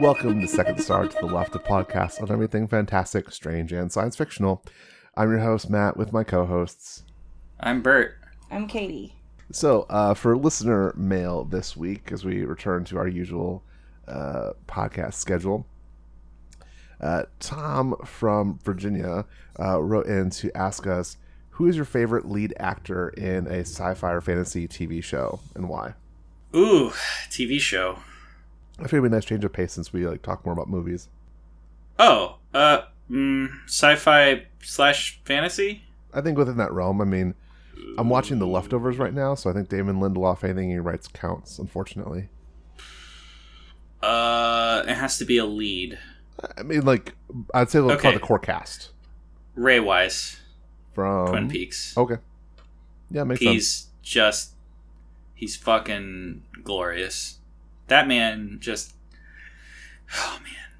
Welcome to Second Star to the Left, a podcast on everything fantastic, strange, and science fictional. I'm your host, Matt, with my co hosts. I'm Bert. I'm Katie. So, uh, for listener mail this week, as we return to our usual uh, podcast schedule, uh, Tom from Virginia uh, wrote in to ask us who is your favorite lead actor in a sci fi or fantasy TV show and why? Ooh, TV show. I figured it'd be a nice change of pace since we like talk more about movies. Oh, uh, mm, sci-fi slash fantasy. I think within that realm, I mean, I'm watching The Leftovers right now, so I think Damon Lindelof, anything he writes counts, unfortunately. Uh, it has to be a lead. I mean, like, I'd say let's Okay. the core cast Ray Wise, from Twin Peaks. Okay. Yeah, makes sense. he's just, he's fucking glorious. That man just, oh man,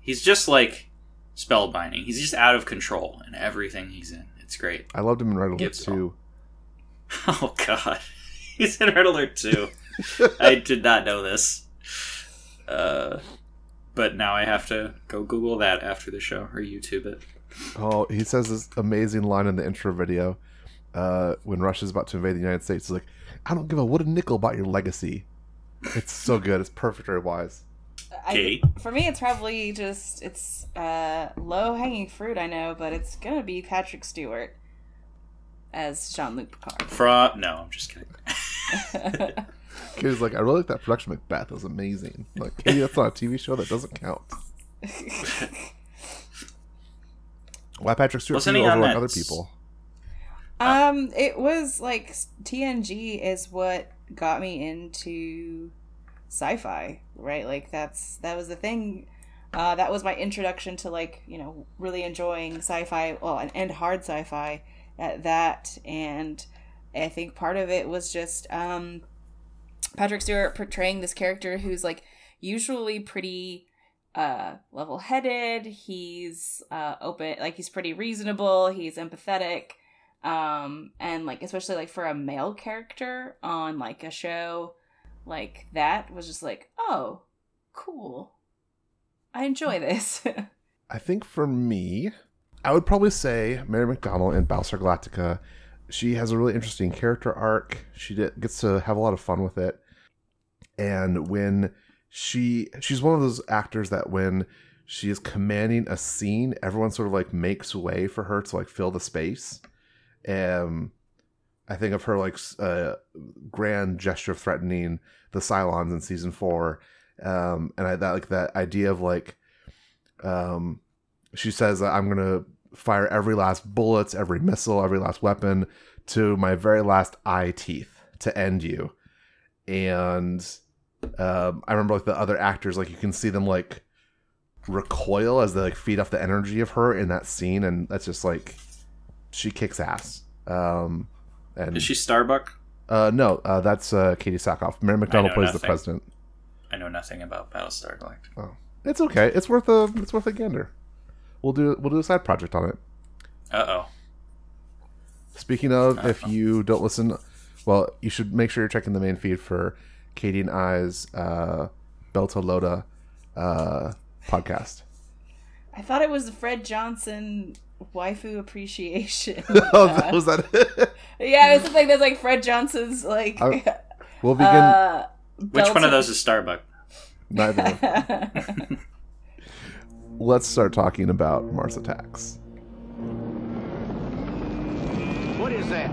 he's just like spellbinding. He's just out of control in everything he's in. It's great. I loved him in Red Alert Gives too. Oh god, he's in Red Alert too. I did not know this. Uh, but now I have to go Google that after the show or YouTube it. Oh, he says this amazing line in the intro video uh, when Russia's about to invade the United States. He's like, I don't give a wooden nickel about your legacy. It's so good. It's perfect, Ray Wise. I, Kate? for me, it's probably just it's uh, low hanging fruit. I know, but it's gonna be Patrick Stewart as Jean Luc Picard. From no, I'm just kidding. Katie's like, I really like that production Macbeth. It was amazing. Like, Katie, that's not a TV show. That doesn't count. Why Patrick Stewart Wasn't can he on that other people? um, it was like TNG is what got me into sci-fi, right? Like that's that was the thing. Uh, that was my introduction to like you know really enjoying sci-fi, well, and, and hard sci-fi at that, and I think part of it was just um, Patrick Stewart portraying this character who's like usually pretty uh level-headed he's uh open like he's pretty reasonable he's empathetic um and like especially like for a male character on like a show like that was just like oh cool i enjoy this I think for me, I would probably say Mary McDonnell in Battlestar Galactica. She has a really interesting character arc. She gets to have a lot of fun with it. And when she she's one of those actors that when she is commanding a scene, everyone sort of like makes way for her to like fill the space. Um, I think of her like uh, grand gesture of threatening the Cylons in season four, um, and I that like that idea of like um, she says I'm gonna fire every last bullets, every missile, every last weapon to my very last eye teeth to end you. And um, I remember like the other actors, like you can see them like recoil as they like feed off the energy of her in that scene, and that's just like she kicks ass. Um, and Is she Starbuck? uh, no, uh, that's uh, Katee Sackhoff. Mary I McDonnell know plays the president. I know nothing about Battlestar Galactica. Oh, it's okay. It's worth a it's worth a gander. We'll do we'll do a side project on it. Uh oh. Speaking of, if you don't listen, well, you should make sure you're checking the main feed for Katie and I's uh, Belta Loda uh, podcast. i thought it was the fred johnson waifu appreciation oh, that was that. it? Yeah it's something that's like fred johnson's like I- we'll begin. uh Which one of those is Starbuck? neither. Let's start talking about Mars Attacks. What is that?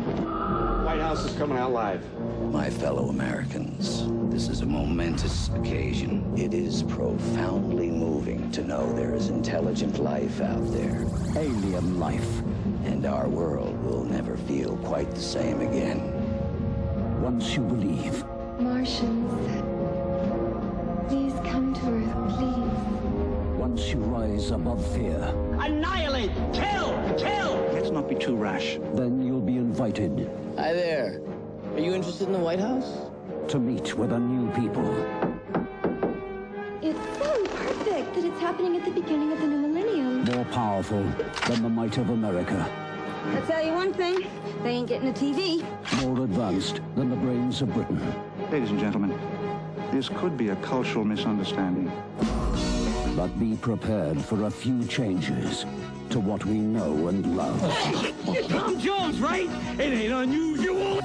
White House is coming out live. My fellow Americans, this is a momentous occasion. It is profoundly moving to know there is intelligent life out there. Alien life. And our world will never feel quite the same again. Once you believe, Martians. Please come to Earth, please. Once you rise above fear, Annihilate! Kill! Kill! Let's not be too rash. Then you'll be invited Hi there. Are you interested in the White House? to meet with a new people. It's so perfect that it's happening at the beginning of the new millennium. More powerful than the might of America. I'll tell you one thing, they ain't getting a TV. More advanced than the brains of Britain. Ladies and gentlemen, this could be a cultural misunderstanding. But be prepared for a few changes to what we know and love. Tom Jones, right? It ain't unusual.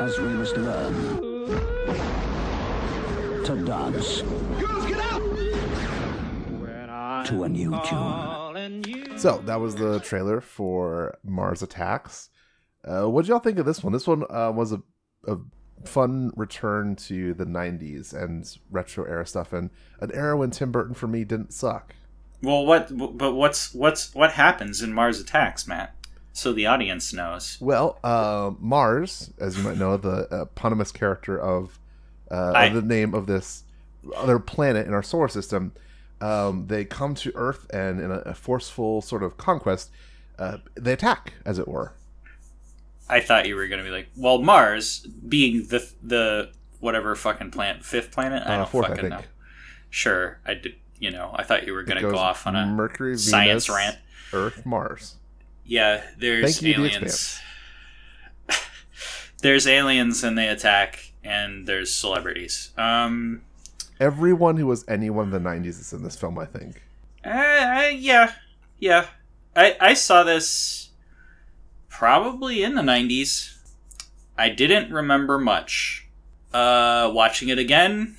As we must learn to dance Girls, get out! to a new tune. So that was the trailer for Mars Attacks. Uh, what did y'all think of this one? This one uh, was a, a fun return to the '90s and retro era stuff, and an era when Tim Burton for me didn't suck. Well, what? But what's what's what happens in Mars Attacks, Matt? So the audience knows. Well, uh, Mars, as you might know, the eponymous character of uh, I- the name of this other planet in our solar system, um, they come to Earth and in a, a forceful sort of conquest, uh, they attack, as it were. I thought you were going to be like, well, Mars being the the whatever fucking planet, fifth planet. I Uh, don't fourth, I fucking think. know. Sure, I did. You know, I thought you were going to go off on a Mercury, science Venus, rant. Earth, Mars. Yeah, there's Thank you, The aliens. there's aliens and they attack, and there's celebrities. Um, Everyone who was anyone in the '90s is in this film. I think. uh, uh, yeah, yeah. I I saw this probably in the '90s. I didn't remember much. Uh, watching it again,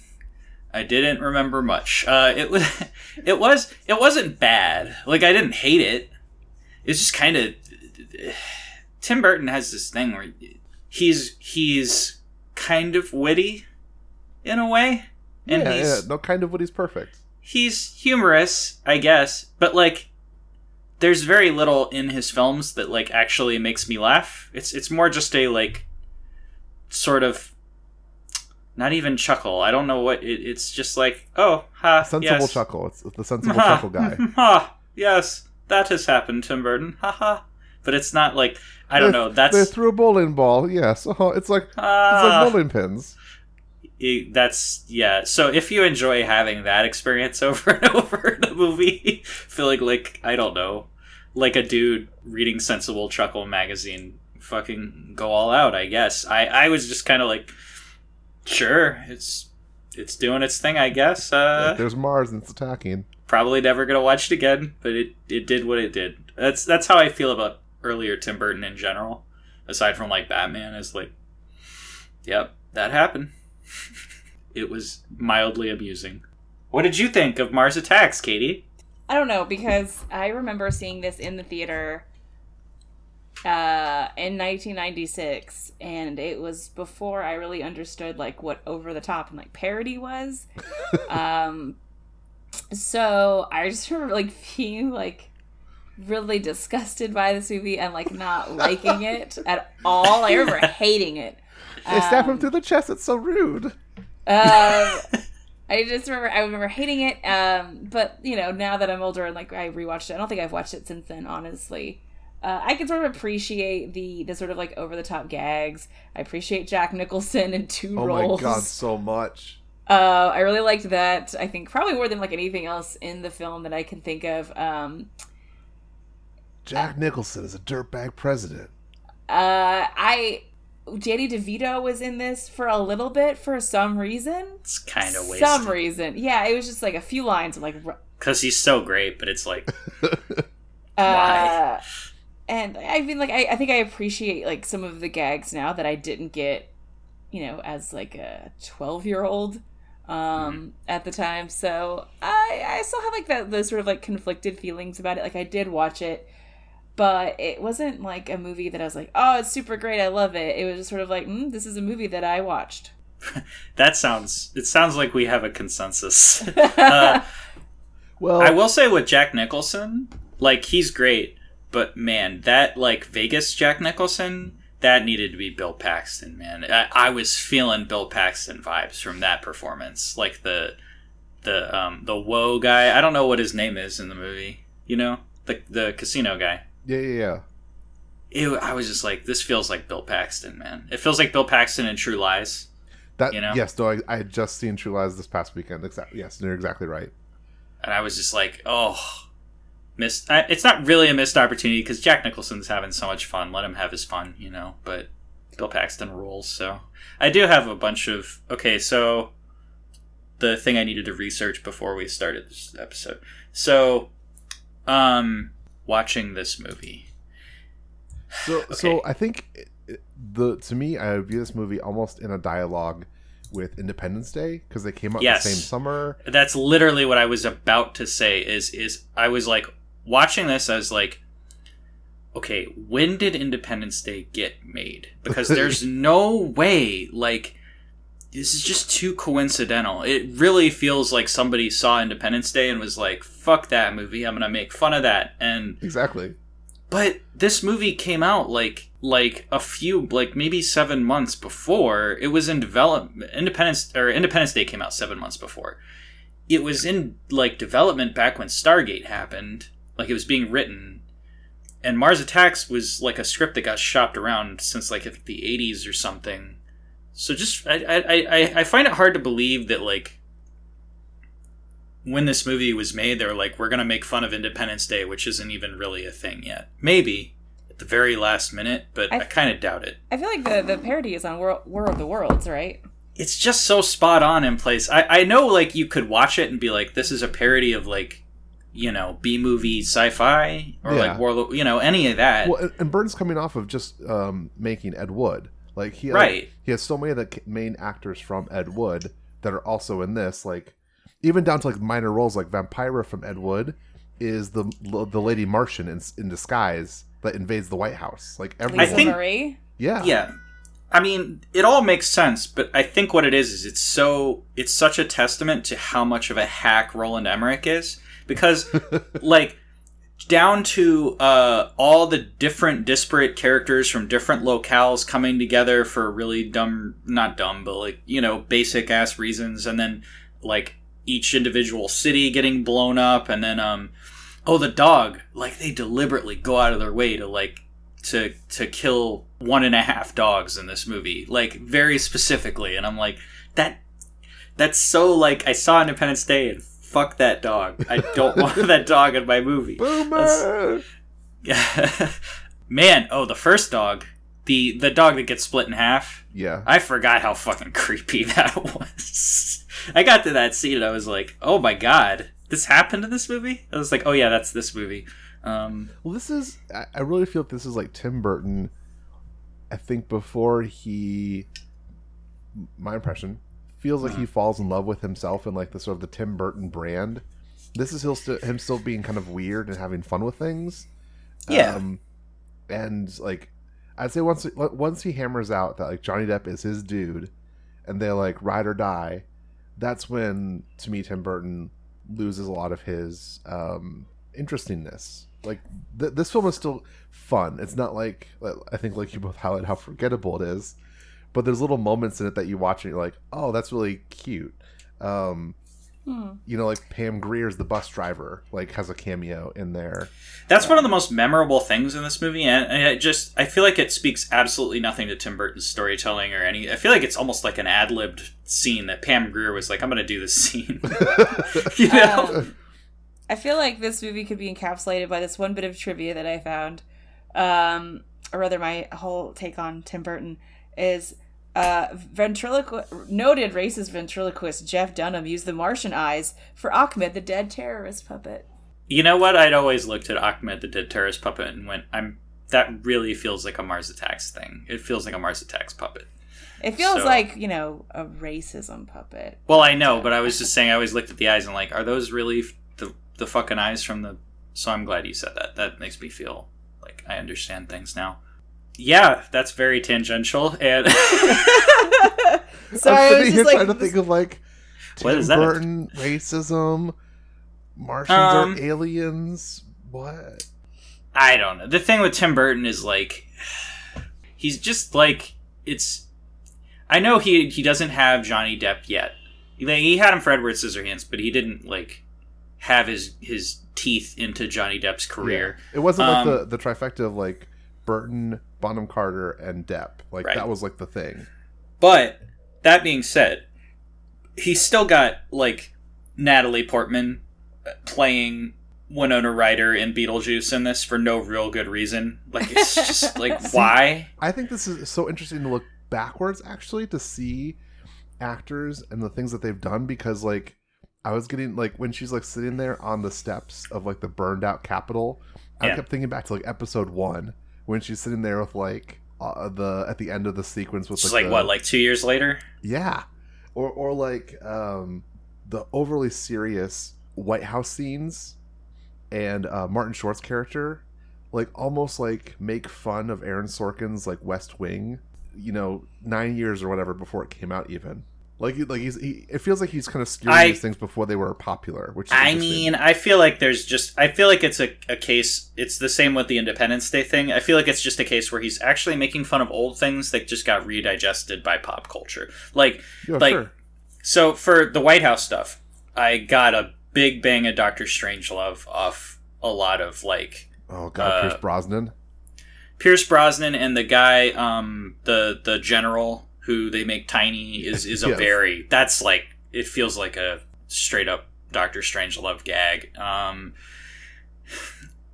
I didn't remember much. Uh, it was, it was, it wasn't bad. Like I didn't hate it. It's just kind of. Tim Burton has this thing where he's he's kind of witty, in a way, and yeah, he's yeah, no, kind of what he's perfect. he's humorous, I guess, but like there's very little in his films that like actually makes me laugh. It's it's more just a like sort of not even chuckle. I don't know what it, it's just like, oh, ha, Sensible yes. chuckle. It's the sensible Ha, chuckle guy. Ha, yes, that has happened, Tim Burton. Ha ha. But it's not like I don't They- know. That's they threw a bowling ball. Yes, oh, it's like it's Ah. like bowling pins. it- that's yeah. So if you enjoy having that experience over and over in a movie, feeling like I don't know, like a dude reading Sensible Chuckle magazine, fucking go all out. I guess I I was just kind of like, sure, it's it's doing its thing. I guess. Uh, There's Mars and it's attacking. probably never gonna watch it again, but it it did what it did. That's that's how I feel about earlier Tim Burton in general. Aside from like Batman, is like, yep, that happened. it was mildly amusing. What did you think of Mars Attacks, Katie? I don't know because I remember seeing this in the theater uh, in 1996, and it was before I really understood like what over the top and like parody was. um, so I just remember like being like really disgusted by this movie and like not liking it at all. I remember hating it. They stab Um, him through the chest. It's so rude. um, I just remember I remember hating it. Um, but you know, now that I'm older and like I rewatched it, I don't think I've watched it since then. Honestly, uh, I can sort of appreciate the the sort of like over the top gags. I appreciate Jack Nicholson in two Oh roles. Oh my god, so much. Uh, I really liked that. I think probably more than like anything else in the film that I can think of. Um, Jack Nicholson is a dirtbag president. uh, I Danny DeVito was in this for a little bit for some reason. It's kind of weird. Some reason, yeah. It was just like a few lines of like because he's so great, but it's like Uh, and I mean, like, I, I think I appreciate like some of the gags now that I didn't get, you know, as like a twelve year old um at the time. So I I still have like that those sort of like conflicted feelings about it. Like I did watch it, but it wasn't like a movie that I was like, oh, it's super great, I love it. It was just sort of like, mm, this is a movie that I watched. that sounds. It sounds like we have a consensus. uh, Well, I will say with Jack Nicholson, like he's great, but man, that like Vegas Jack Nicholson, that needed to be Bill Paxton, man. I, I was feeling Bill Paxton vibes from that performance, like the the um the whoa guy. I don't know what his name is in the movie. You know, the the casino guy. Yeah, yeah, yeah. It, I was just like, this feels like Bill Paxton, man. It feels like Bill Paxton in True Lies. That You know? yes, no, I, I had just seen True Lies this past weekend. Exactly. Yes, you're exactly right. and I was just like, oh, missed. I, it's not really a missed opportunity because Jack Nicholson's having so much fun. Let him have his fun, you know. But Bill Paxton rules. So I do have a bunch of okay. So the thing I needed to research before we started this episode. So, um, watching this movie. So, so I think the to me, I view this movie almost in a dialogue with Independence Day because they came out Yes. the same summer. That's literally what I was about to say. Is is I was like watching this. I was like, okay, when did Independence Day get made? Because there's no way. Like, this is just too coincidental. It really feels like somebody saw Independence Day and was like, "Fuck that movie! I'm gonna make fun of that." And Exactly. but this movie came out like like a few like maybe seven months before it was in development. Independence or Independence Day came out seven months before. It was in like development back when Stargate happened. Like it was being written, and Mars Attacks was like a script that got shopped around since like the '80s or something. So just I I, I, I find it hard to believe that like when this movie was made, they were like, we're going to make fun of Independence Day, which isn't even really a thing yet. Maybe at the very last minute, but I, I- kind of doubt it. I feel like the the parody is on War, War of the Worlds, right? It's just so spot on in place. I, I know, like, you could watch it and be like, this is a parody of, like, you know, B movie sci fi or, Yeah. like, War, you know, any of that. Well, and, and Burton's coming off of just um, making Ed Wood. Like he Right. he has so many of the main actors from Ed Wood that are also in this. Like even down to like minor roles, like Vampira from Ed Wood is the the lady Martian in, in disguise that invades the White House. Like everyone, Lisa think- yeah, yeah i mean it all makes sense but i think what it is is it's so it's such a testament to how much of a hack roland emmerich is because like down to uh, all the different disparate characters from different locales coming together for really dumb not dumb but like you know basic ass reasons and then like each individual city getting blown up and then um oh the dog like they deliberately go out of their way to like to to kill one and a half dogs in this movie like very specifically and i'm like that that's so like i saw independence day and fuck that dog i don't want that dog in my movie Boomer! yeah man oh the first dog the the dog that gets split in half Yeah. i forgot how fucking creepy that was i got to that scene and i was like oh my god this happened in this movie i was like oh yeah that's this movie um Well, this is. I I really feel like this is like Tim Burton. I think before he, my impression, feels like he falls in love with himself and like the sort of the Tim Burton brand. This is he'll st- him still being kind of weird and having fun with things. Yeah. Um, and like, I'd say once once he hammers out that like Johnny Depp is his dude, and they're like ride or die, that's when to me Tim Burton loses a lot of his um, interestingness. Like th- this film is still fun. It's not like I think like you both highlight how forgettable it is, but there's little moments in it that you watch and you're like, oh, that's really cute. Um, You know, like Pam Grier's the bus driver, like has a cameo in there. That's one of the most memorable things in this movie, and, and it just I feel like it speaks absolutely nothing to Tim Burton's storytelling or any. I feel like it's almost like an ad libbed scene that Pam Grier was like, "I'm going to do this scene," you know. Um, I feel like this movie could be encapsulated by this one bit of trivia that I found, um, or rather, my whole take on Tim Burton is uh, ventriloqu- noted racist ventriloquist Jeff Dunham used the Martian eyes for Ahmed, the dead terrorist puppet. you know what? I'd always looked at Ahmed the Dead Terrorist puppet and went, "I'm." That really feels like a Mars Attacks thing. It feels like a Mars Attacks puppet. It feels So- like you know a racism puppet. Well, I know, but I was just saying. I always looked at the eyes and like, are those really f- the the fucking eyes from the? So I'm glad you said that. That makes me feel like I understand things now. Yeah, that's very tangential. And Sorry, I I'm was sitting here just like, trying to think of like Tim What is that? Burton racism. Martians Um, are aliens. What? I don't know. The thing with Tim Burton is like, he's just like it's. I know he he doesn't have Johnny Depp yet. He, he had him for Edward Scissorhands, but he didn't like have his his teeth into Johnny Depp's career. It wasn't like Um, the the trifecta of like Burton, Bonham Carter, and Depp. Like Right. that was like the thing. But that being said, he's still got like Natalie Portman uh, playing Winona Ryder in Beetlejuice in this for no real good reason. Like it's just like why? I think this is so interesting to look backwards actually to see actors and the things that they've done because like I was getting like when she's like sitting there on the steps of like the burned out Capitol, I Yeah. kept thinking back to like episode one when she's sitting there with like uh, the at the end of the sequence with like, like the- what, like two years later? yeah, or or like um the overly serious White House scenes and uh, Martin Short's character like almost like make fun of Aaron Sorkin's like West Wing, you know, nine years or whatever before it came out even. Like, like he's he, it feels like he's kind of skewing I- these things before they were popular. Which is I mean, I feel like there's just I feel like it's a, a case it's the same with the Independence Day thing. I feel like it's just a case where he's actually making fun of old things that just got redigested by pop culture. Like Yeah, like sure. so for the White House stuff, I got a big bang of Doctor Strangelove off a lot of like oh god, uh, Pierce Brosnan. Pierce Brosnan and the guy, um, the the general who they make tiny is is a Yes. very that's like it feels like a straight up Doctor Strangelove gag. Um,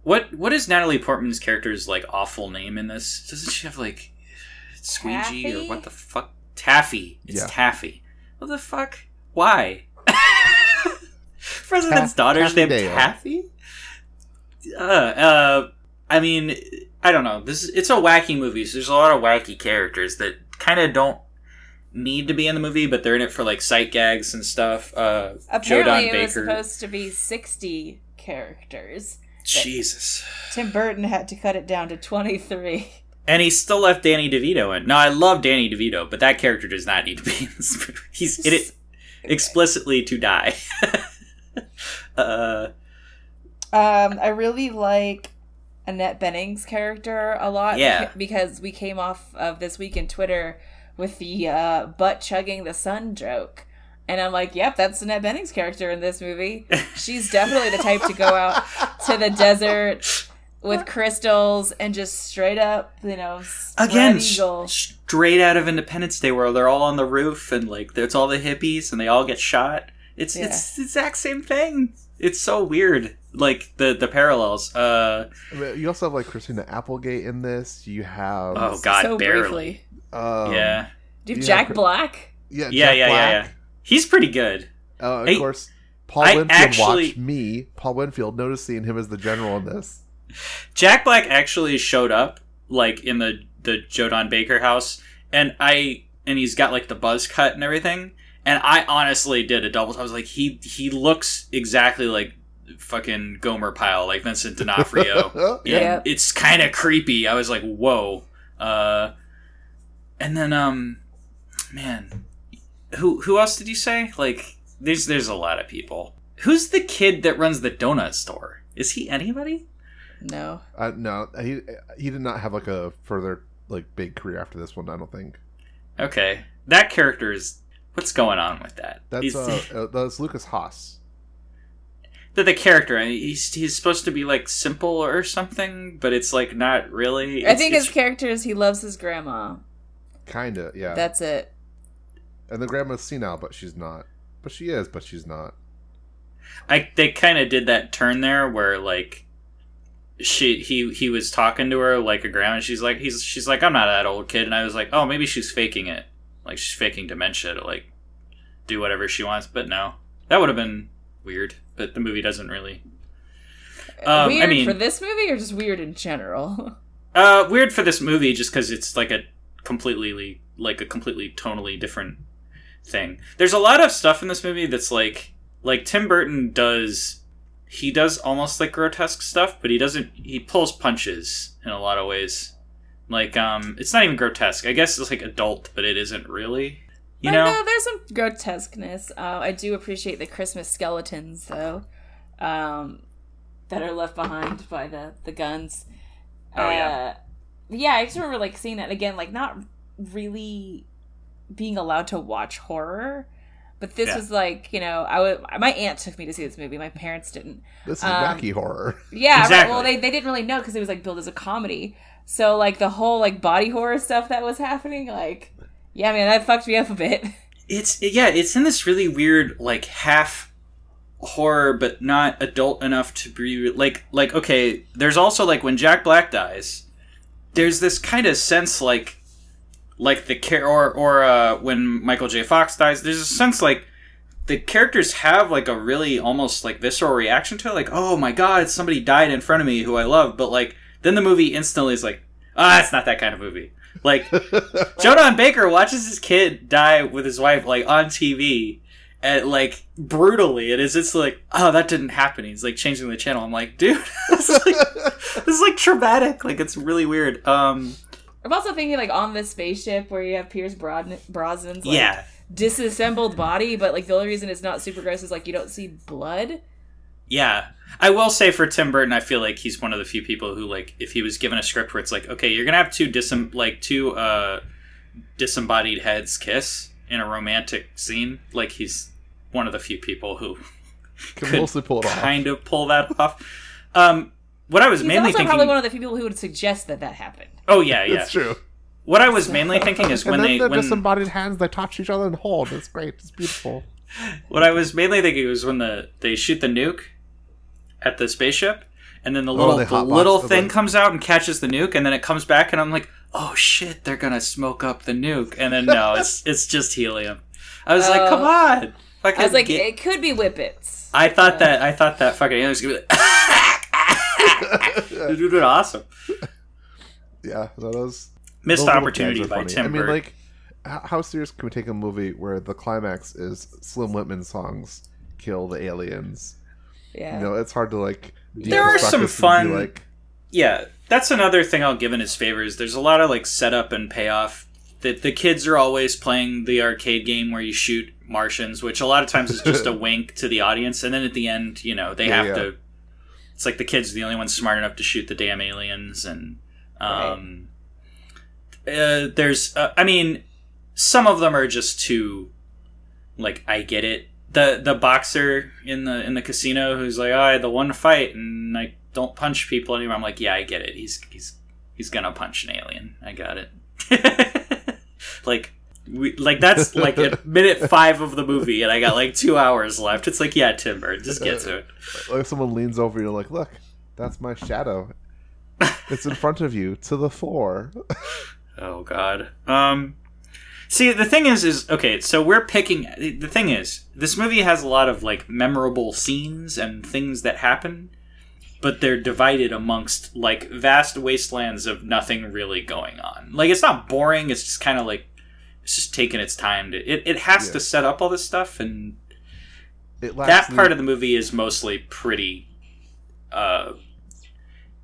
what what is Natalie Portman's character's like awful name in this? Doesn't she have like Squeegee or what the fuck? Taffy. It's Yeah. Taffy. What the fuck? Why? President's Taff- daughter's name Dale. Taffy? Uh, uh, I mean, I don't know. This is, it's a wacky movie, so there's a lot of wacky characters that kind of don't need to be in the movie, but they're in it for like sight gags and stuff. Uh, Apparently, Joe Don it was supposed to be 60 characters. Jesus. Tim Burton had to cut it down to 23. And he still left Danny DeVito in. Now, I love Danny DeVito, but that character does not need to be in this movie. He's in it explicitly to die. uh, Um, I really like Annette Bening's character a lot. Yeah. Because we came off of this week in Twitter with the uh, butt chugging the sun joke. And I'm like, yep, that's Annette Bening's character in this movie. She's definitely the type to go out to the desert with crystals and just straight up, you know, again, sh- eagle. straight out of Independence Day, where they're all on the roof and like there's all the hippies and they all get shot. It's Yeah. it's the exact same thing. It's so weird, like the the parallels. Uh, I mean, you also have like Christina Applegate in this. You have oh god, so barely. briefly. um, yeah, Do you have you Jack have- Black? yeah, yeah, Jack yeah, yeah, Black. yeah. He's pretty good. Uh, of I- course, Paul I Winfield actually- watched me, Paul Winfield, noticing him as the general in this. Jack Black actually showed up like in the the Joe Don Baker house, and I and he's got like the buzz cut and everything. And I honestly did a double. I was like, he he looks exactly like fucking Gomer Pyle, like Vincent D'Onofrio. yeah. it's kind of creepy. I was like, whoa. Uh, and then um, man, who who else did you say? Like, there's there's a lot of people. Who's the kid that runs the donut store? Is he anybody? No. Uh, no, he he did not have like a further like big career after this one. I don't think. Okay, that character is. What's going on with that? That's uh, uh, that's Lukas Haas. The, the character. I mean, he's he's supposed to be like simple or something, but it's like not really. I think it's- his character is he loves his grandma. Kinda, yeah. That's it. and the grandma's senile, but she's not. But she is, but she's not. I they kind of did that turn there where like she he he was talking to her like a grandma and she's like he's she's like I'm not that old kid and I was like oh maybe she's faking it like she's faking dementia to like do whatever she wants but no that would have been weird but the movie doesn't really Um, weird I mean- for this movie or just weird in general? uh weird for this movie just because it's like a completely like a completely tonally different thing. There's a lot of stuff in this movie that's like like tim burton does he does almost like grotesque stuff but he doesn't he pulls punches in a lot of ways. Like um it's not even grotesque. I guess it's like adult but it isn't really you I know know there's some grotesqueness. Uh, I do appreciate the Christmas skeletons though, um, that are left behind by the the guns. Oh, yeah. Uh, yeah. I just remember like seeing that again, like not really being allowed to watch horror. But this Yeah. was like, you know, I would. My aunt took me to see this movie. My parents didn't. This is Um, wacky horror. Yeah, right. Well, they, they didn't really know because it was like billed as a comedy. So like the whole like body horror stuff that was happening, like, yeah, man, that fucked me up a bit. It's yeah, it's in this really weird like half horror but not adult enough to be like like okay, there's also like when Jack Black dies, there's this kind of sense like like the care or or uh when Michael J. Fox dies, there's a sense like the characters have like a really almost like visceral reaction to it, like, oh my god, somebody died in front of me who I love, but like then the movie instantly is like, ah, it's not that kind of movie. Like Joe Don Baker watches his kid die with his wife like on TV and like brutally It is it's like oh that didn't happen. He's like changing the channel. I'm like dude this is like, this is like traumatic. Like it's really weird. Um I'm also thinking like on the spaceship where you have Pierce Brosnan, Brosnan's like, yeah. disassembled body, but like the only reason it's not super gross is like you don't see blood. Yeah i will say for tim burton i feel like he's one of the few people who like if he was given a script where it's like okay you're gonna have two disem like two uh disembodied heads kiss in a romantic scene like he's one of the few people who Can could mostly pull it off. kind of pull that off um what i was He's mainly also thinking probably one of the few people who would suggest that that happened. oh yeah yeah It's true. What I was mainly thinking is And when then they the when disembodied hands they touch each other and hold. It's great. It's beautiful. what I was mainly thinking was when the they shoot the nuke at the spaceship, and then the oh, little Oh, the little the- thing comes out and catches the nuke, and then it comes back, and I'm like, oh shit, they're gonna smoke up the nuke, and then no, it's it's just helium. I was like, Oh. come on. Fucking I was like, get- it could be whippets. I thought that I thought that fucking alien was gonna be like, It would've been awesome. Yeah, no, those Missed opportunity by funny. Tim I mean, Burton. like, how serious can we take a movie where the climax is Slim Whitman songs kill the aliens? Yeah. You know, it's hard to like. There are some this and be fun- like yeah, that's another thing I'll give in his favors. There's a lot of like setup and payoff. That the kids are always playing the arcade game where you shoot Martians, which a lot of times is just a wink to the audience, and then at the end, you know, they Yeah, have yeah. to. It's like the kids are the only ones smart enough to shoot the damn aliens, and um, uh, there's, uh, I mean, some of them are just too, like, I get it. The the boxer in the in the casino who's like, oh, I had the one fight and I don't punch people anymore. I'm like, yeah, I get it. He's he's he's gonna punch an alien. I got it. like we like that's like at minute five of the movie, and I got like two hours left. It's like, yeah, Timber, just get to it. like someone leans over you, and like, look, that's my shadow. It's in front of you to the fore. Oh God. Um. See, the thing is, is okay. So we're picking. The thing is, this movie has a lot of like memorable scenes and things that happen, but they're divided amongst like vast wastelands of nothing really going on. Like it's not boring. It's just kind of like it's just taking its time to. It it has Yeah. to set up all this stuff, and It that part of the movie is mostly pretty. Uh,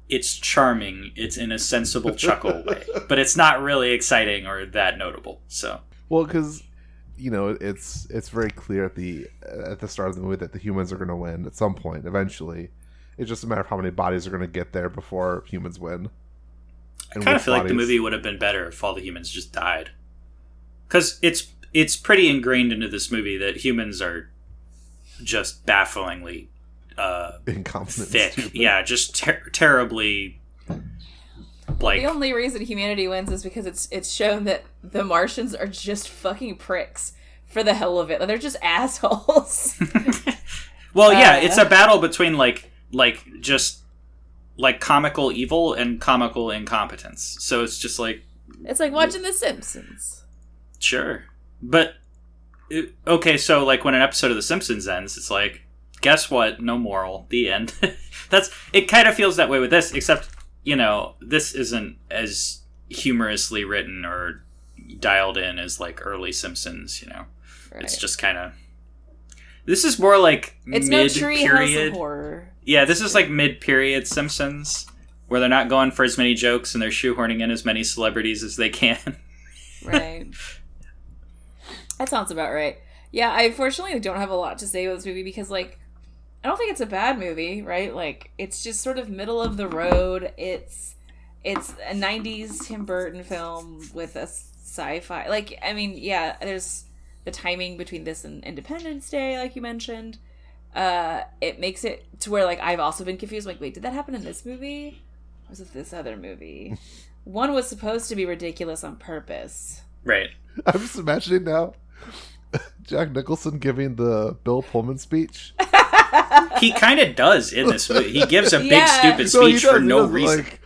it's charming. It's in a sensible chuckle way, but it's not really exciting or that notable. So Well, because you know it's it's very clear at the at the start of the movie that the humans are going to win at some point eventually. It's just a matter of how many bodies are going to get there before humans win. I kind of feel like the movie would have been better if all the humans just died, because it's it's pretty ingrained into this movie that humans are just bafflingly uh, incompetent. thick. Yeah, just ter- terribly like the only reason humanity wins is because it's it's shown that the Martians are just fucking pricks for the hell of it. They're just assholes. Well, yeah, Uh, it's a battle between like like just like comical evil and comical incompetence. So it's just like it's like watching The Simpsons. sure, but it- okay. So like when an episode of The Simpsons ends, it's like guess what? No moral. The end. That's it. Kind of feels that way with this, except you know this isn't as humorously written or dialed in as like early Simpsons. You know, Right. it's just kind of. This is more like it's mid house period. horror. Yeah, this is like mid-period Simpsons, where they're not going for as many jokes and they're shoehorning in as many celebrities as they can. Right. that sounds about right. Yeah, I unfortunately don't have a lot to say about this movie because like I don't think it's a bad movie, right? Like it's just sort of middle of the road. It's it's a 90s Tim Burton film with a sci-fi. Like I mean, yeah, there's the timing between this and Independence Day, like you mentioned, uh, it makes it to where like I've also been confused. Like, wait, did that happen in this movie? Or was it this other movie? One was supposed to be ridiculous on purpose. Right. I'm just imagining now Jack Nicholson giving the Bill Pullman speech. He kind of does in this movie. He gives a big Yeah. stupid So he speech for does- he no reason. Like,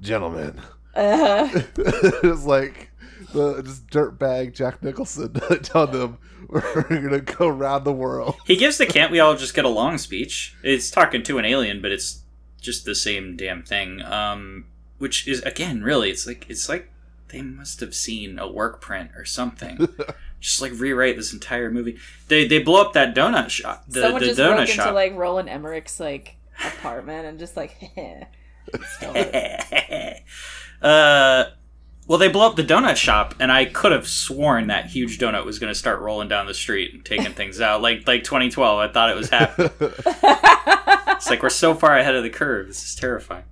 Gentlemen, Uh, it's like the just dirtbag Jack Nicholson telling them we're gonna go around the world. He gives the "Can't we all just get along?" speech. It's talking to an alien, but it's just the same damn thing. Um, which is again, really, it's like it's like they must have seen a work print or something. Just like rewrite this entire movie. They they blow up that donut shop. The, someone the just donut broke shop. into like Roland Emmerich's like apartment and just like uh, well, they blow up the donut shop, and I could have sworn that huge donut was going to start rolling down the street and taking things out, like like 2012. I thought it was happening. It's like we're so far ahead of the curve. This is terrifying.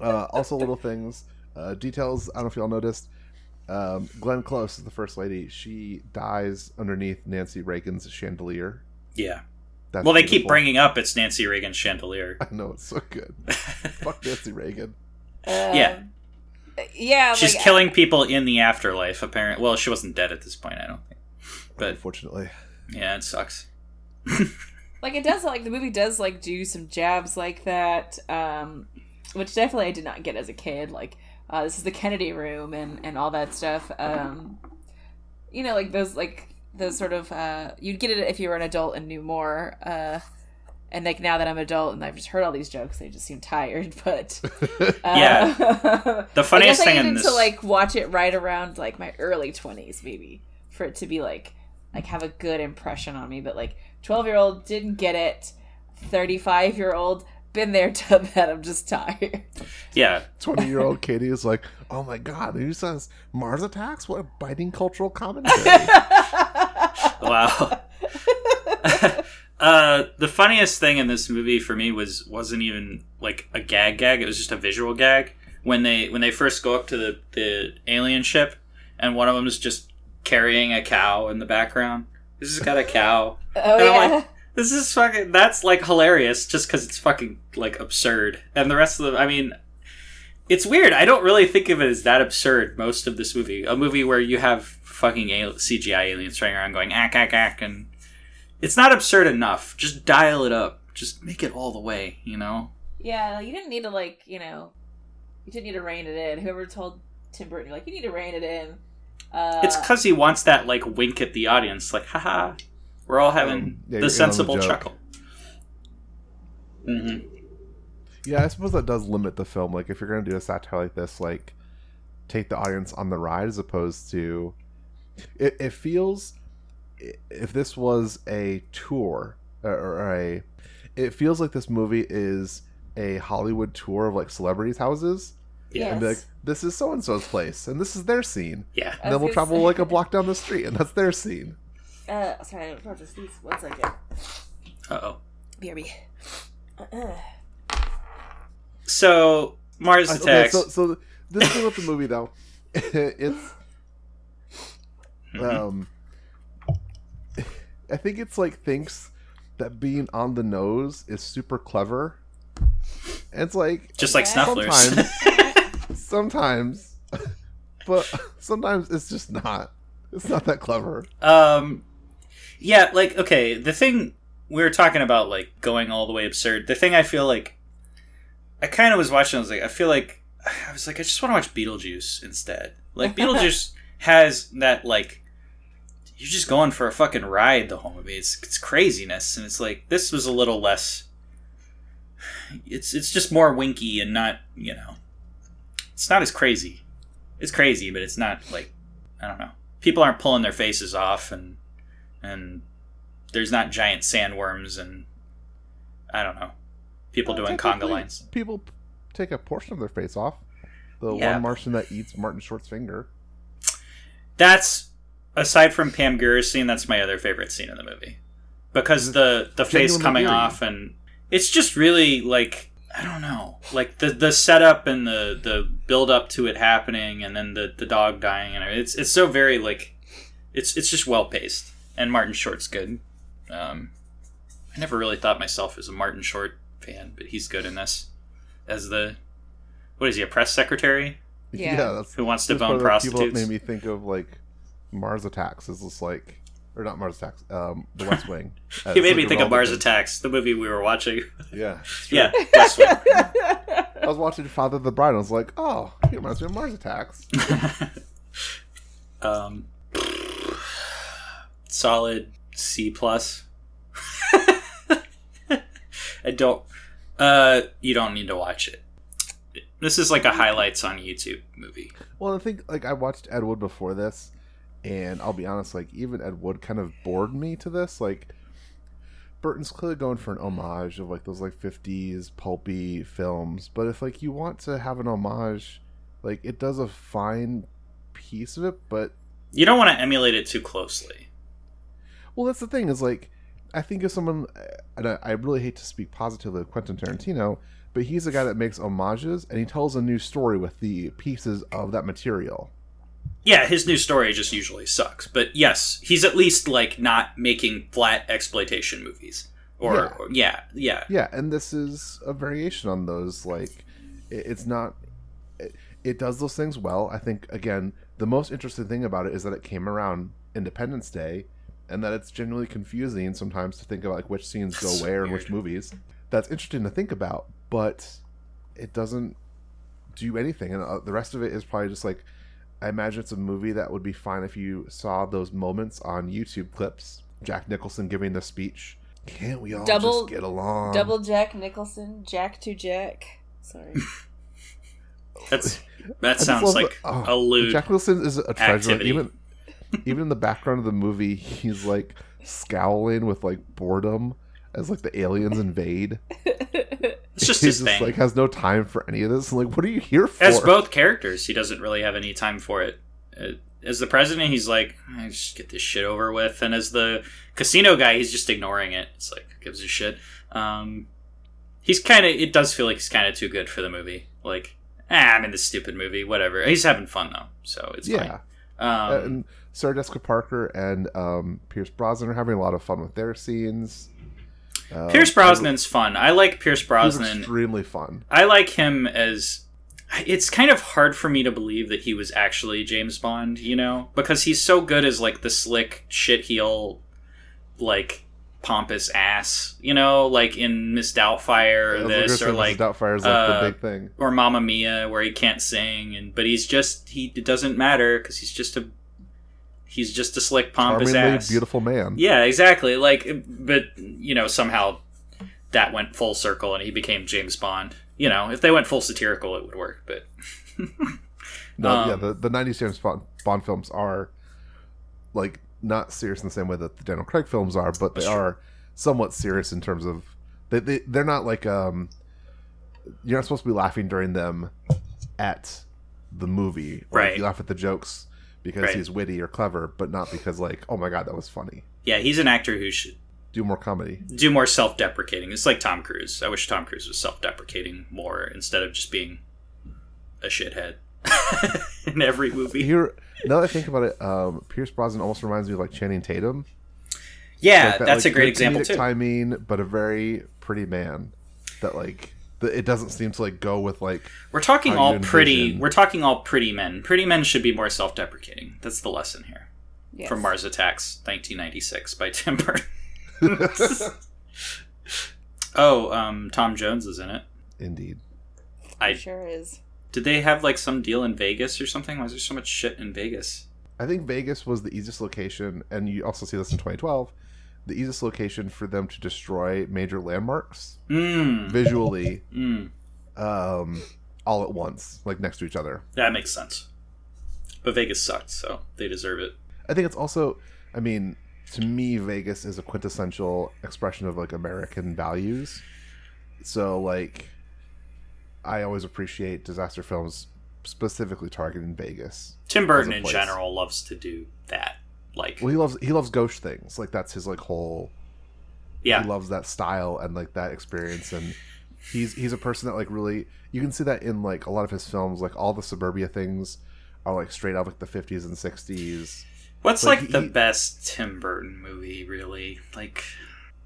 Uh, also, little things, uh, details. I don't know if y'all noticed. Um, Glenn Close is the first lady. She dies underneath Nancy Reagan's chandelier. Yeah. That's well, they keep bringing up it's Nancy Reagan's chandelier. I know it's so good. Fuck Nancy Reagan. Yeah. Um, yeah. She's like, killing people in the afterlife. Apparently, well, she wasn't dead at this point. I don't think. But Unfortunately, yeah, it sucks. like it does like the movie does like do some jabs like that um which definitely i did not get as a kid like uh this is the kennedy room and and all that stuff um you know like those like those sort of uh you'd get it if you were an adult and knew more uh and like now that i'm adult and i've just heard all these jokes they just seem tired but uh, Yeah. The I funniest guess I thing in this, to like watch it right around like my early twenties, maybe, for it to be like like have a good impression on me. But like twelve year old didn't get it. Thirty five year old been there, done that. I'm just tired. yeah, twenty-year-old Katie is like, "Oh my god, who says Mars attacks? What a biting cultural commentary!" wow. uh, the funniest thing in this movie for me was wasn't even like a gag gag. It was just a visual gag when they when they first go up to the the alien ship, and one of them is just carrying a cow in the background. This has got a cow. Oh And I'm yeah. like, this is fucking. That's like hilarious, just because it's fucking like absurd. And the rest of the, I mean, it's weird. I don't really think of it as that absurd. Most of this movie, a movie where you have fucking al- CGI aliens running around going ack ack ack, and it's not absurd enough. Just dial it up. Just make it all the way. You know. yeah, you didn't need to like you know, you didn't need to rein it in. Whoever told Tim Burton, like you need to rein it in. Uh, It's because he wants that like wink at the audience, like haha, we're all having Um, yeah, you're in on the the sensible joke. chuckle. hmm yeah, I suppose that does limit the film. Like, if you're gonna do a satire like this, like, take the audience on the ride as opposed to. It, it feels, if this was a tour or, or a, it feels like this movie is a Hollywood tour of like celebrities' houses, Yeah. and be like, this is so and so's place, and this is their scene. Yeah. And then we'll travel say- like a block down the street, and that's their scene. Uh, sorry, I don't know. Just one second. Uh oh. BRB. Uh, So Mars I- attacks. Okay, so, so this thing with the movie though, it's Mhm. um, I think it's like thinks that being on the nose is super clever. And it's like just like Yeah. Snufflers. sometimes, sometimes, but sometimes it's just not. It's not that clever. um, yeah, like okay, the thing we were talking about, like going all the way absurd. The thing I feel like, I kind of was watching. I was like, I feel like I was like, I just want to watch Beetlejuice instead. Like Beetlejuice has that like. You're just going for a fucking ride the whole movie. It's it's craziness, and it's like this was a little less. It's it's just more winky and not you know. It's not as crazy. It's crazy, but it's not like I don't know. People aren't pulling their faces off, and and there's not giant sandworms, and I don't know. People Well, doing conga lines. People take a portion of their face off. The Yeah. one Martian that eats Martin Short's finger. That's aside from Pam Grier's scene. That's my other favorite scene in the movie because the the face coming eerie. off, and it's just really like I don't know, like the the setup and the the build up to it happening, and then the the dog dying, and it's it's so very like It's it's just well paced, and Martin Short's good. Um, I never really thought myself as a Martin Short fan, but he's good in this as the what is he a press secretary Yeah. that's who wants to bone of the people that prostitutes? made me think of like Mars Attacks. Is just like, or not Mars Attacks, um, The West Wing. He made me think of Mars Attacks. Attacks, the movie we were watching. Yeah, yeah, West Wing. I was watching Father of the Bride. and I was like, oh, he reminds me of Mars Attacks. um, solid C plus. I don't. Uh, you don't need to watch it. This is like a highlights on YouTube movie. Well, I think like I watched Ed Wood before this, and I'll be honest, like even Ed Wood kind of bored me to this. Like Burton's clearly going for an homage of like those like '50s pulpy films, but if like you want to have an homage, like it does a fine piece of it, but You don't want to emulate it too closely. Well, that's the thing is like, I think if someone, and I, I really hate to speak positively of Quentin Tarantino, but he's a guy that makes homages and he tells a new story with the pieces of that material. Yeah, his new story just usually sucks. But yes, he's at least like not making flat exploitation movies. Or Yeah. yeah, or, yeah, yeah. Yeah, and this is a variation on those. Like, it, it's not. It, it does those things well. I think again, the most interesting thing about it is that it came around Independence Day, and that it's genuinely confusing sometimes to think about like which scenes go so where and which movies. That's interesting to think about, but it doesn't do anything, and uh, the rest of it is probably just like. I imagine it's a movie that would be fine if you saw those moments on YouTube clips. Jack Nicholson giving the speech. Can't we all Double- just get along? Double Jack Nicholson, Jack to Jack. Sorry. That's that sounds like the- oh, a lewd. Jack Nicholson is a treasure. activity. Even even in the background of the movie, he's like scowling with like boredom as like the aliens invade. It's just He's his thing. like has no time for any of this. I'm like, what are you here for? As both characters, he doesn't really have any time for it. Uh, As the president, he's like, I just get this shit over with. And as the casino guy, he's just ignoring it. It's like, gives a shit. Um, he's kind of, it does feel like he's kind of too good for the movie. Like, ah, I'm in this stupid movie, whatever. He's having fun, though. So it's yeah. fine. Um, and Sarah Jessica Parker and um, Pierce Brosnan are having a lot of fun with their scenes. Um, Pierce Brosnan's fun. I like Pierce Brosnan. extremely fun. I like him as. It's kind of hard for me to believe that he was actually James Bond, you know, because he's so good as like the slick shit heel, like pompous ass, you know, like in Miss Doubtfire I or this or like Doubtfire is like uh, the big thing. or Mamma Mia where he can't sing and but he's just he it doesn't matter because he's just a he's just a slick pompous Charmingly ass. beautiful man. Yeah, exactly. Like, but you know, somehow that went full circle and he became James Bond. You know, if they went full satirical, it would work. But No, Um, yeah, the, the 90s James Bond, Bond films are like not serious in the same way that the Daniel Craig films are, but they are somewhat serious in terms of they, they they're not like um you're not supposed to be laughing during them at the movie. Or Right. You laugh at the jokes because Right. he's witty or clever, but not because like, oh my god, that was funny. yeah, he's an actor who should Do more comedy. do more self-deprecating. It's like Tom Cruise. I wish Tom Cruise was self-deprecating more instead of just being a shithead in every movie. Here, now that I think about it, um, Pierce Brosnan almost reminds me of like Channing Tatum. Yeah, Like that, that's like, a great example too. Timing, but a very pretty man. That like it doesn't seem to like go with like We're talking all pretty. envision- We're talking all pretty men. Pretty men should be more self-deprecating. That's the lesson here. Yes. From Mars Attacks, 1996 by Tim Burton. oh, um, Tom Jones is in it. indeed. I It sure is. did they have like some deal in Vegas or something? Why is there so much shit in Vegas? I think Vegas was the easiest location, and you also see this in 2012. The easiest location for them to destroy major landmarks Mm, visually, mm, um, all at once, like next to each other. that makes sense. But Vegas sucked, so they deserve it. I think it's also, I mean, to me, Vegas is a quintessential expression of like American values. So, like, I always appreciate disaster films specifically targeting Vegas. Tim Burton in general loves to do that. Like, Well, he loves he loves ghost things. Like that's his like whole. yeah, He loves that style and like that experience, and he's he's a person that like really you can see that in like a lot of his films. Like all the suburbia things are like straight out like the fifties and sixties. What's Like, like, the best Tim Burton movie, really? Like,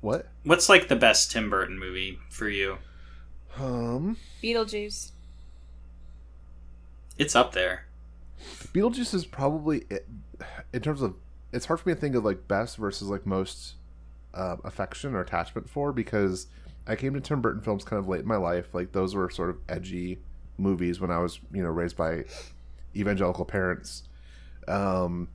What? what's like the best Tim Burton movie for you? Um, Beetlejuice. It's up there. Beetlejuice is probably it, in terms of. It's hard for me to think of like best versus like most uh, affection or attachment for because I came to Tim Burton films kind of late in my life. Like those were sort of edgy movies when I was you know raised by evangelical parents. Um,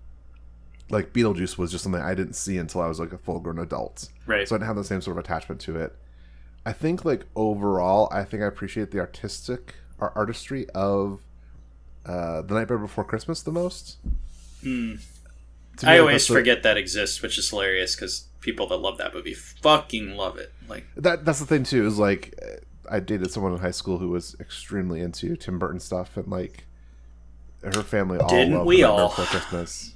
like Beetlejuice was just something I didn't see until I was like a full grown adult. Right. So I didn't have the same sort of attachment to it. I think like overall, I think I appreciate the artistic or artistry of uh, the Nightmare Before Christmas the most. Hmm. To me, I like, always forget that exists, which is hilarious because people that love that movie fucking love it. Like, that. That's the thing too. Is like uh, I dated someone in high school who was extremely into Tim Burton stuff, and like her family all Didn't loved we all? Before Christmas.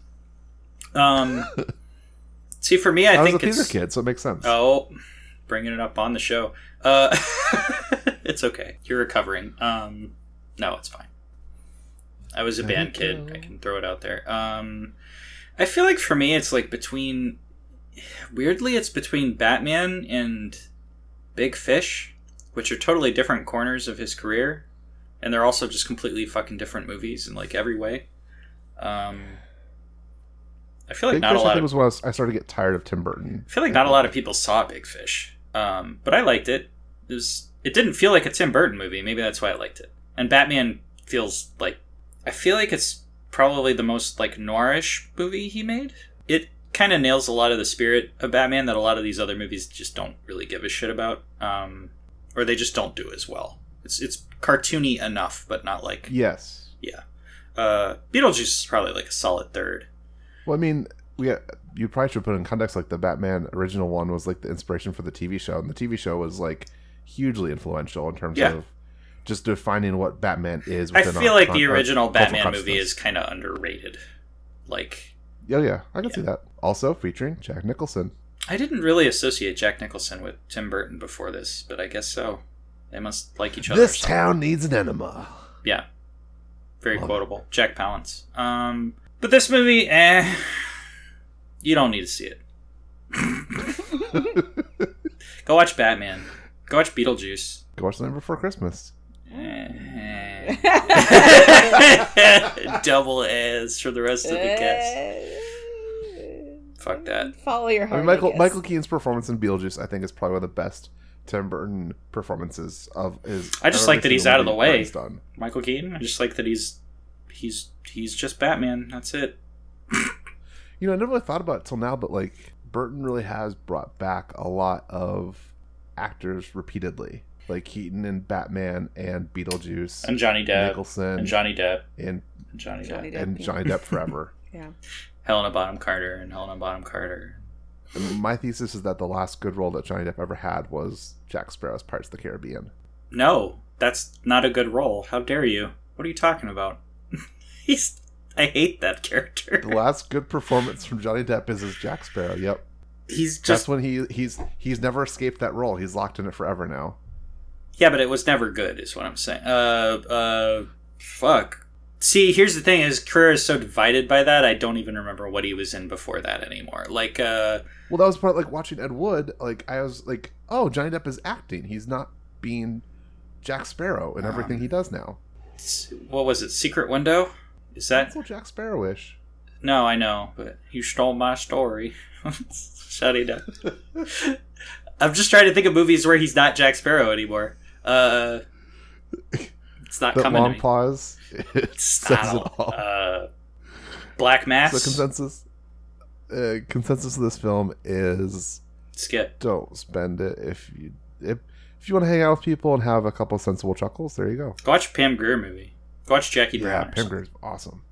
um, see, for me, I, I, was think a theater it's kid, so it makes sense. oh, bringing it up on the show. Uh, it's okay. You're recovering. Um, no, it's fine. I was a There band you kid. I can throw it out there. Um, I feel like for me, it's like between. Weirdly, it's between Batman and Big Fish, which are totally different corners of his career, and they're also just completely fucking different movies in like every way. Um, I feel like Big not Fish, a I lot think of was when I, was, I started to get tired of Tim Burton. I feel like not a lot of people saw Big Fish, um, but I liked it. It was. It didn't feel like a Tim Burton movie. Maybe that's why I liked it. And Batman feels like I feel like it's probably the most like noirish movie he made. It kind of nails a lot of the spirit of Batman that a lot of these other movies just don't really give a shit about, um, or they just don't do as well. It's it's cartoony enough, but not like Yes. yeah. Uh, Beetlejuice is probably like a solid third. Well, I mean, we you probably should put in context like the Batman original one was like the inspiration for the TV show, and the TV show was like hugely influential in terms Yeah. of just defining what Batman is. I feel like con- the original Batman movie is kind of underrated. Like, Yeah, yeah, I can see that. Also featuring Jack Nicholson. I didn't really associate Jack Nicholson with Tim Burton before this, but I guess so. They must like each other. This town needs an enema. yeah, very Love it. quotable. Jack Palance. Um, but this movie, eh, you don't need to see it. Go watch Batman. Go watch Beetlejuice. Go watch the night before Christmas. Eh. Double A's for the rest of the cast. Fuck that. Follow your heart. I heart. mean, Michael guess. Michael Keaton's performance in Beetlejuice, I think, is probably one of the best Tim Burton performances of his. I just like that he's out of the way. Burton's Done. Michael Keaton. I just like that he's he's he's just Batman. That's it. You know, I never really thought about it till now, but like Burton really has brought back a lot of actors repeatedly, like Keaton and Batman and Beetlejuice And Johnny Depp. Nicholson And Johnny Depp. and And Johnny, Johnny Depp. Depp. and yeah. Johnny Depp forever. Yeah. Helena Bonham Carter and Helena Bonham Carter. And my thesis is that the last good role that Johnny Depp ever had was Jack Sparrow's Pirates of the Caribbean. No, that's not a good role. How dare you? What are you talking about? he's. I hate that character. The last good performance from Johnny Depp is as Jack Sparrow. Yep, He's that's just when he he's he's never escaped that role. He's locked in it forever now. Yeah, but it was never good, is what I'm saying. Uh, uh, fuck. See, here's the thing: his career is so divided by that. I don't even remember what he was in before that anymore. Like, uh, Well, that was part like watching Ed Wood. Like I was like, oh, Johnny Depp is acting. He's not being Jack Sparrow in everything he does now. what was it? Secret Window? Is that That's Jack Sparrowish. no? I know, but you stole my story. Shut it up. I'm just trying to think of movies where he's not Jack Sparrow anymore. Uh, it's not That coming to long me. pause it It's says it all. Uh, Black Mass. the consensus uh, consensus of this film is Skip. don't spend it if you if if you want to hang out with people and have a couple sensible chuckles. There you go. Go watch Pam Grier movie. Go watch Jackie Brown. Yeah, Pam. Grier's awesome.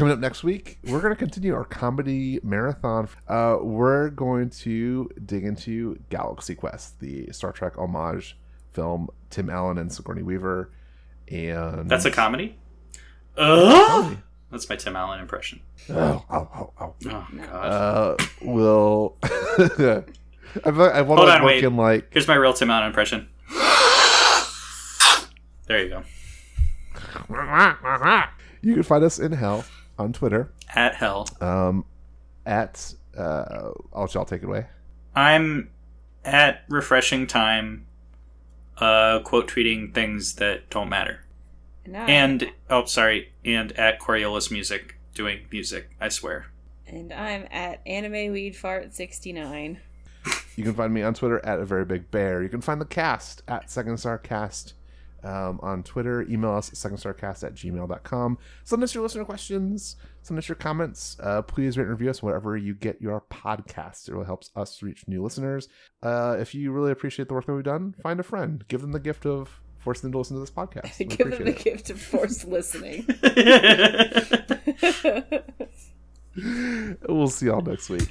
Coming up next week, we're going to continue our comedy marathon. Uh, we're going to dig into Galaxy Quest, the Star Trek homage film. Tim Allen and Sigourney Weaver, and That's a comedy. Uh, that's my Tim Allen impression. Oh, oh, oh, oh. Oh God. Uh, will I feel I want Hold to on, work wait. in like Here's my real Tim Allen impression. There you go. You can find us in hell on Twitter. At hell. Um, at uh, I'll, I'll take it away. I'm at refreshing time, uh, quote tweeting things that don't matter. And, And oh, sorry, and at Coriolis Music doing music. I swear. and I'm at anime weed fart sixty nine. You can find me on Twitter at a very big bear. You can find the cast at Second Star Cast um, on Twitter. Email us at secondstarcast at gmail.com. Send us your listener questions. Send us your comments. Uh, please rate and review us wherever you get your podcasts. It really helps us reach new listeners. Uh, if you really appreciate the work that we've done, find a friend. Give them the gift of forcing them to listen to this podcast. We Give them the appreciate gift of forced listening. We'll see y'all next week.